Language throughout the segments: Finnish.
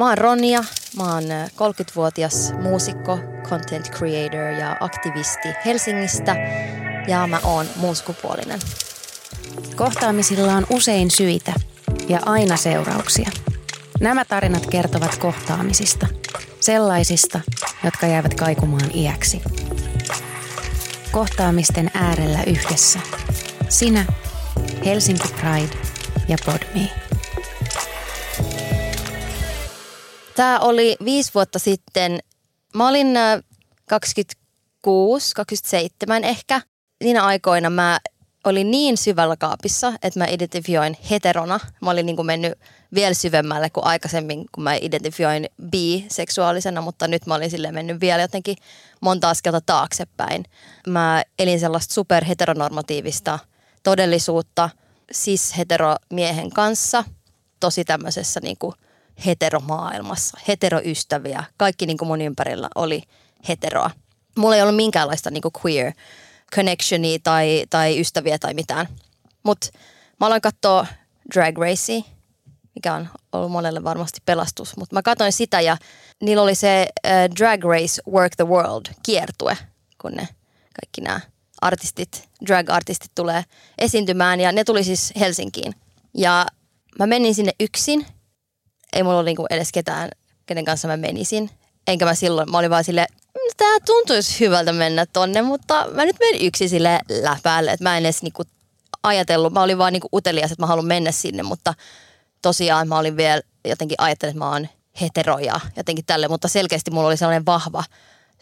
Mä oon Ronja, mä oon 30-vuotias muusikko, content creator ja aktivisti Helsingistä ja mä oon muun sukupuolinen. Kohtaamisilla on usein syitä ja aina seurauksia. Nämä tarinat kertovat kohtaamisista, sellaisista, jotka jäävät kaikumaan iäksi. Kohtaamisten äärellä yhdessä. Sinä, Helsinki Pride ja Podme. Tämä oli viisi vuotta sitten. Mä olin 26, 27 ehkä. Niinä aikoina mä olin niin syvällä kaapissa, että mä identifioin heterona. Mä olin niin kuin mennyt vielä syvemmälle kuin aikaisemmin, kun mä identifioin bi-seksuaalisena, mutta nyt mä olin sille mennyt vielä jotenkin monta askelta taaksepäin. Mä elin sellaista superheteronormatiivista todellisuutta cis-heteromiehen kanssa, tosi tämmöisessä niin kuin heteromaailmassa, heteroystäviä. Kaikki niin kuin mun ympärillä oli heteroa. Mulla ei ollut minkäänlaista niin kuin queer connectionia tai, tai ystäviä tai mitään. Mutta mä aloin katsoa Drag Racea, mikä on ollut monelle varmasti pelastus. Mutta mä katsoin sitä ja niillä oli se uh, Drag Race Work the World kiertue, kun ne kaikki nämä artistit, drag-artistit tulee esiintymään ja ne tuli siis Helsinkiin. Ja mä menin sinne yksin. Ei mulla ole niinku edes ketään, kenen kanssa mä menisin. Enkä mä silloin, mä olin vaan silleen, tämä tuntuisi hyvältä mennä tonne, mutta mä nyt menen yksi sille läpäälle, että mä en edes niinku ajatellut, mä olin vaan niinku utelias, että mä haluan mennä sinne, mutta tosiaan mä olin vielä jotenkin ajatellut, että mä oon hetero ja jotenkin tälle, mutta selkeästi mulla oli sellainen vahva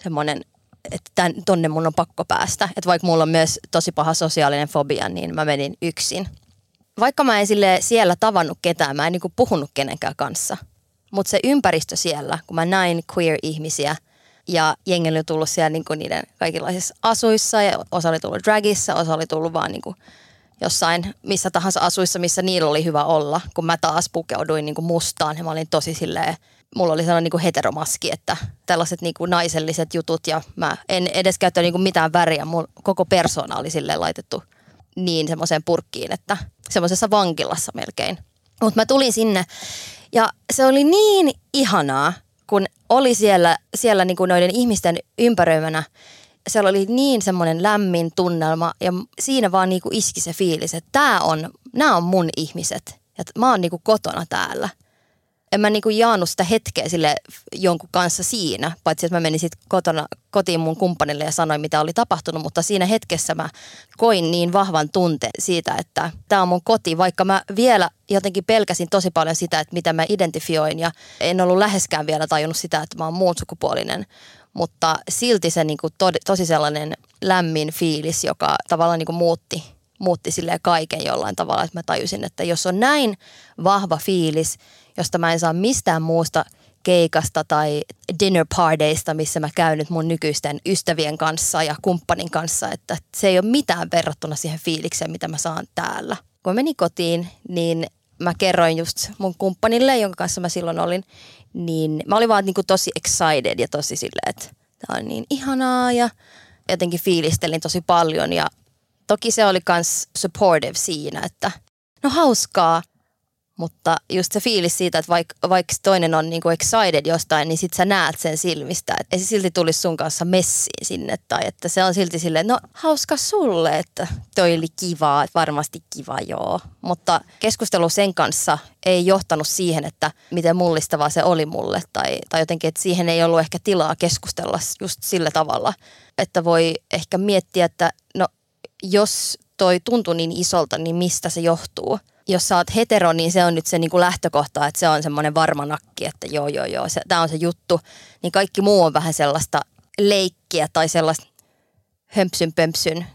semmoinen, että tän, tonne mun on pakko päästä. Että vaikka mulla on myös tosi paha sosiaalinen fobia, niin mä menin yksin. Vaikka mä en sille siellä tavannut ketään, mä en niinku puhunut kenenkään kanssa. Mutta se ympäristö siellä, kun mä näin queer-ihmisiä – ja jengi oli tullut siellä niin kuin niiden kaikenlaisissa asuissa ja osa oli tullut dragissa, osa oli tullut vaan niin kuin jossain missä tahansa asuissa, missä niillä oli hyvä olla. Kun mä taas pukeuduin niin kuin mustaan ja mä olin tosi silleen, mulla oli sellainen niin kuin heteromaski, että tällaiset niin naiselliset jutut ja mä en edes käyttänyt niin kuin mitään väriä. Mun koko persona oli silleen laitettu niin semmoiseen purkkiin, että semmoisessa vankilassa melkein. Mutta mä tulin sinne ja se oli niin ihanaa, kun oli siellä, siellä niin kuin noiden ihmisten ympäröimänä, siellä oli niin semmoinen lämmin tunnelma ja siinä vaan niin kuin iski se fiilis, että tämä on, nämä on mun ihmiset. Että mä oon niin kuin kotona täällä – en mä niinku jaannut sitä hetkeä sille jonkun kanssa siinä, paitsi että mä menin sitten kotona, kotiin mun kumppanille ja sanoin, mitä oli tapahtunut, mutta siinä hetkessä mä koin niin vahvan tunteen siitä, että tämä on mun koti, vaikka mä vielä jotenkin pelkäsin tosi paljon sitä, että mitä mä identifioin ja en ollut läheskään vielä tajunnut sitä, että mä oon muun sukupuolinen, mutta silti se niinku to, tosi sellainen lämmin fiilis, joka tavallaan niinku muutti muutti sille kaiken jollain tavalla, että mä tajusin, että jos on näin vahva fiilis, josta mä en saa mistään muusta keikasta tai dinner partyista, missä mä käyn nyt mun nykyisten ystävien kanssa ja kumppanin kanssa, että se ei ole mitään verrattuna siihen fiilikseen, mitä mä saan täällä. Kun menin kotiin, niin mä kerroin just mun kumppanille, jonka kanssa mä silloin olin, niin mä olin vaan niin kuin tosi excited ja tosi silleen, että tämä on niin ihanaa ja jotenkin fiilistelin tosi paljon ja toki se oli myös supportive siinä, että no hauskaa, mutta just se fiilis siitä, että vaikka vaik toinen on niinku excited jostain, niin sit sä näet sen silmistä. Että ei se silti tulisi sun kanssa messiin sinne. Tai että se on silti silleen, no hauska sulle, että toi oli kivaa, että varmasti kiva joo. Mutta keskustelu sen kanssa ei johtanut siihen, että miten mullistavaa se oli mulle. Tai, tai jotenkin, että siihen ei ollut ehkä tilaa keskustella just sillä tavalla. Että voi ehkä miettiä, että no jos toi tuntui niin isolta, niin mistä se johtuu – jos sä oot hetero, niin se on nyt se niin kuin lähtökohta, että se on semmoinen varma nakki, että joo joo joo, tämä on se juttu. Niin kaikki muu on vähän sellaista leikkiä tai sellaista hömpsyn pömpsyn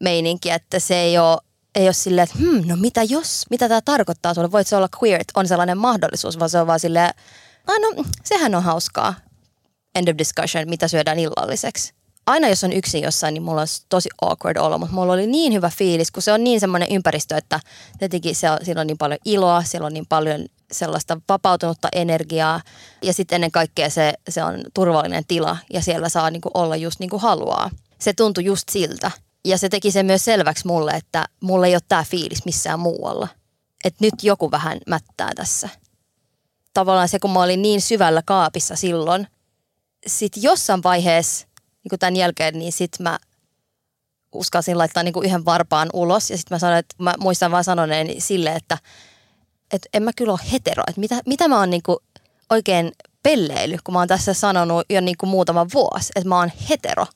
meininkiä, että se ei ole, ei ole silleen, että hmm, no mitä jos, mitä tämä tarkoittaa sulle, voit se olla queer, että on sellainen mahdollisuus, vaan se on vaan silleen, ah, no sehän on hauskaa, end of discussion, mitä syödään illalliseksi aina jos on yksin jossain, niin mulla on tosi awkward olo, mutta mulla oli niin hyvä fiilis, kun se on niin semmoinen ympäristö, että tietenkin se on, siellä on niin paljon iloa, siellä on niin paljon sellaista vapautunutta energiaa ja sitten ennen kaikkea se, se on turvallinen tila ja siellä saa niin kuin olla just niin kuin haluaa. Se tuntui just siltä ja se teki sen myös selväksi mulle, että mulla ei ole tämä fiilis missään muualla. Että nyt joku vähän mättää tässä. tavallaan se, kun mä olin niin syvällä kaapissa silloin, sitten jossain vaiheessa niin tämän jälkeen, niin sitten mä uskalsin laittaa niin kuin yhden varpaan ulos. Ja sitten mä sanoin, että mä muistan vaan sanoneeni sille, että, että en mä kyllä ole hetero. Että mitä, mitä mä oon niin kuin oikein pelleily, kun mä oon tässä sanonut jo niin kuin muutama vuosi, että mä oon hetero.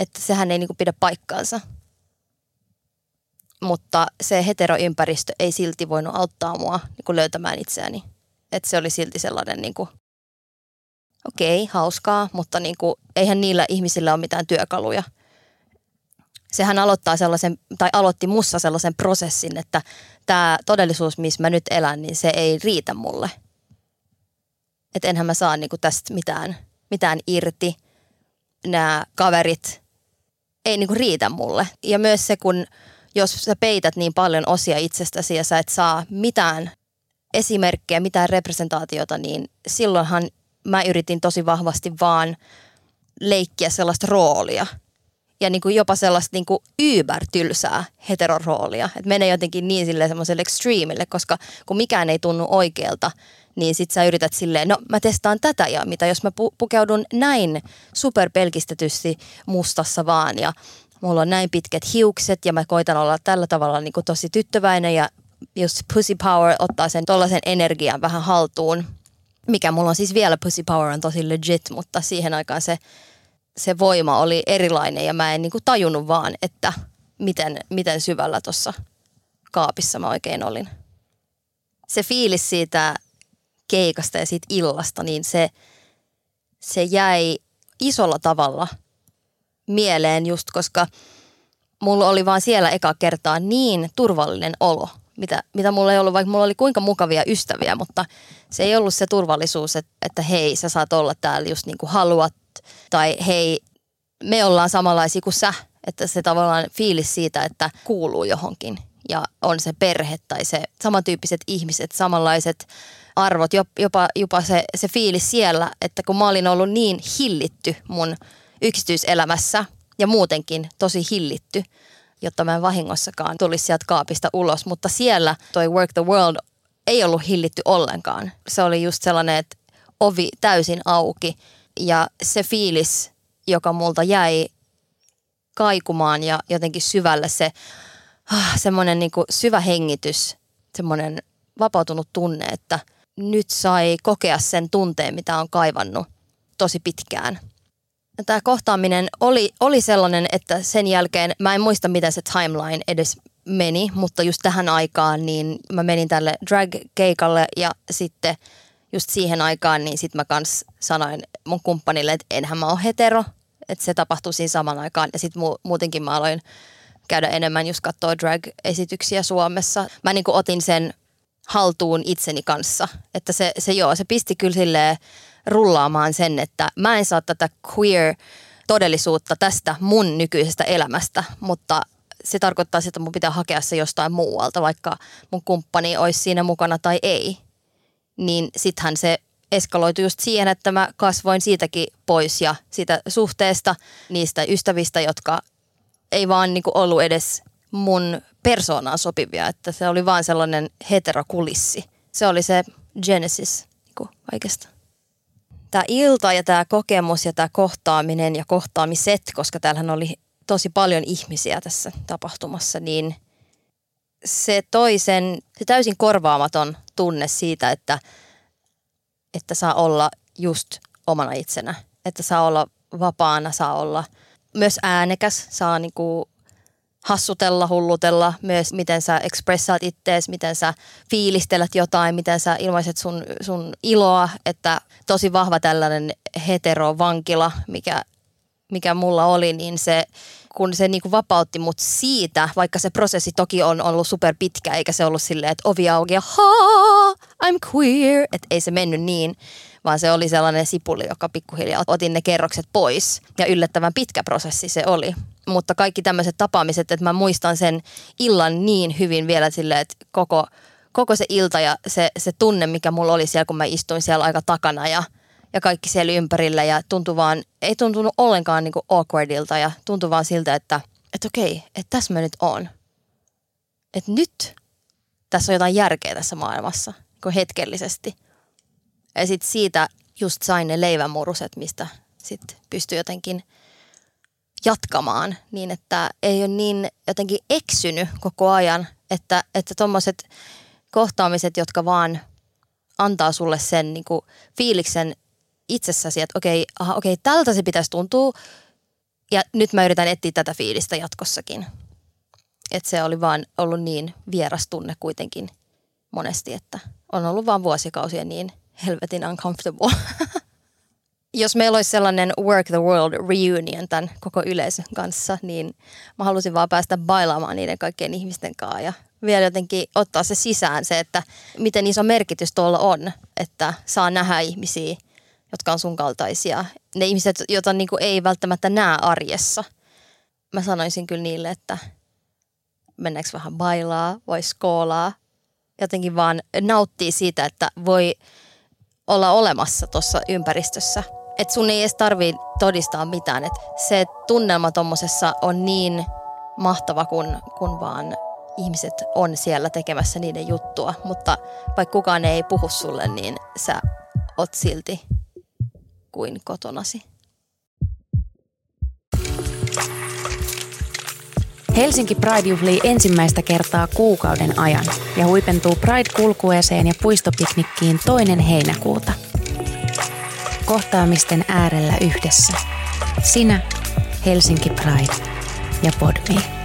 Että sehän ei niin kuin pidä paikkaansa. Mutta se heteroympäristö ei silti voinut auttaa mua niin kuin löytämään itseäni. Että se oli silti sellainen niin kuin, okei, okay, hauskaa, mutta niin kuin, eihän niillä ihmisillä ole mitään työkaluja. Sehän aloittaa sellaisen, tai aloitti mussa sellaisen prosessin, että tämä todellisuus, missä mä nyt elän, niin se ei riitä mulle. Että enhän mä saa niin kuin tästä mitään, mitään irti. Nämä kaverit ei niin kuin riitä mulle. Ja myös se, kun jos sä peität niin paljon osia itsestäsi ja sä et saa mitään esimerkkejä, mitään representaatiota, niin silloinhan mä yritin tosi vahvasti vaan leikkiä sellaista roolia. Ja niin kuin jopa sellaista niin kuin yber-tylsää heteroroolia. Että menee jotenkin niin silleen semmoiselle extreemille, koska kun mikään ei tunnu oikealta, niin sit sä yrität silleen, no mä testaan tätä ja mitä jos mä pu- pukeudun näin superpelkistetysti mustassa vaan ja mulla on näin pitkät hiukset ja mä koitan olla tällä tavalla niin kuin tosi tyttöväinen ja just pussy power ottaa sen tollaisen energian vähän haltuun mikä mulla on siis vielä Pussy Power on tosi legit, mutta siihen aikaan se, se voima oli erilainen ja mä en niinku tajunnut vaan, että miten, miten syvällä tuossa kaapissa mä oikein olin. Se fiilis siitä keikasta ja siitä illasta, niin se, se jäi isolla tavalla mieleen just, koska mulla oli vaan siellä eka kertaa niin turvallinen olo – mitä, mitä mulla ei ollut, vaikka mulla oli kuinka mukavia ystäviä, mutta se ei ollut se turvallisuus, että, että hei, sä saat olla täällä just niin kuin haluat, tai hei, me ollaan samanlaisia kuin sä, että se tavallaan fiilis siitä, että kuuluu johonkin ja on se perhe tai se samantyyppiset ihmiset, samanlaiset arvot, jopa, jopa se, se fiilis siellä, että kun mä olin ollut niin hillitty mun yksityiselämässä ja muutenkin tosi hillitty, jotta mä en vahingossakaan tulisi sieltä kaapista ulos. Mutta siellä toi Work the World ei ollut hillitty ollenkaan. Se oli just sellainen, että ovi täysin auki ja se fiilis, joka multa jäi kaikumaan ja jotenkin syvälle se ah, semmoinen niin syvä hengitys, semmoinen vapautunut tunne, että nyt sai kokea sen tunteen, mitä on kaivannut tosi pitkään – tämä kohtaaminen oli, oli sellainen, että sen jälkeen, mä en muista miten se timeline edes meni, mutta just tähän aikaan niin mä menin tälle drag-keikalle ja sitten just siihen aikaan niin sitten mä kans sanoin mun kumppanille, että enhän mä ole hetero, että se tapahtui siinä saman aikaan ja sitten mu- muutenkin mä aloin käydä enemmän just katsoa drag-esityksiä Suomessa. Mä niin otin sen haltuun itseni kanssa, että se, se joo, se pisti kyllä silleen rullaamaan sen, että mä en saa tätä queer todellisuutta tästä mun nykyisestä elämästä, mutta se tarkoittaa sitä, että mun pitää hakea se jostain muualta, vaikka mun kumppani olisi siinä mukana tai ei. Niin sittenhän se eskaloitui just siihen, että mä kasvoin siitäkin pois ja siitä suhteesta, niistä ystävistä, jotka ei vaan niinku ollut edes mun persoonaan sopivia, että se oli vaan sellainen heterokulissi. Se oli se genesis niinku kaikesta tämä ilta ja tämä kokemus ja tämä kohtaaminen ja kohtaamiset, koska täällähän oli tosi paljon ihmisiä tässä tapahtumassa, niin se toisen, se täysin korvaamaton tunne siitä, että, että saa olla just omana itsenä. Että saa olla vapaana, saa olla myös äänekäs, saa niinku hassutella, hullutella myös, miten sä expressaat ittees, miten sä fiilistelet jotain, miten sä ilmaiset sun, sun iloa, että tosi vahva tällainen heterovankila, mikä, mikä mulla oli, niin se, kun se niin kuin vapautti mut siitä, vaikka se prosessi toki on ollut super pitkä, eikä se ollut silleen, että ovi auki ja ha, I'm queer, että ei se mennyt niin, vaan se oli sellainen sipuli, joka pikkuhiljaa otin ne kerrokset pois. Ja yllättävän pitkä prosessi se oli. Mutta kaikki tämmöiset tapaamiset, että mä muistan sen illan niin hyvin vielä silleen, että koko, koko se ilta ja se, se tunne, mikä mulla oli siellä, kun mä istuin siellä aika takana ja, ja kaikki siellä ympärillä ja tuntui vaan, ei tuntunut ollenkaan niin kuin awkwardilta ja tuntui vaan siltä, että, että okei, että tässä mä nyt on. Että nyt tässä on jotain järkeä tässä maailmassa, niin hetkellisesti – Ja sitten siitä just sain ne leivänmuruset, mistä sitten pystyi jotenkin jatkamaan niin, että ei ole niin jotenkin eksynyt koko ajan, että että tuommoiset kohtaamiset, jotka vaan antaa sulle sen niin kuin fiiliksen itsessäsi, että okei, aha, okei, tältä se pitäisi tuntua ja nyt mä yritän etsiä tätä fiilistä jatkossakin. Että se oli vaan ollut niin vieras tunne kuitenkin monesti, että on ollut vaan vuosikausia niin helvetin uncomfortable. Jos meillä olisi sellainen Work the World reunion tämän koko yleisön kanssa, niin mä halusin vaan päästä bailaamaan niiden kaikkien ihmisten kanssa ja vielä jotenkin ottaa se sisään se, että miten iso merkitys tuolla on, että saa nähdä ihmisiä, jotka on sun kaltaisia. Ne ihmiset, joita niin kuin ei välttämättä näe arjessa. Mä sanoisin kyllä niille, että mennäänkö vähän bailaa, voi skoolaa. Jotenkin vaan nauttii siitä, että voi olla olemassa tuossa ympäristössä. Että sun ei edes tarvii todistaa mitään. Et se tunnelma tuommoisessa on niin mahtava, kun, kun vaan ihmiset on siellä tekemässä niiden juttua. Mutta vaikka kukaan ei puhu sulle, niin sä oot silti kuin kotonasi. Helsinki Pride juhlii ensimmäistä kertaa kuukauden ajan ja huipentuu Pride-kulkueeseen ja puistopiknikkiin toinen heinäkuuta. Kohtaamisten äärellä yhdessä. Sinä, Helsinki Pride ja Podme.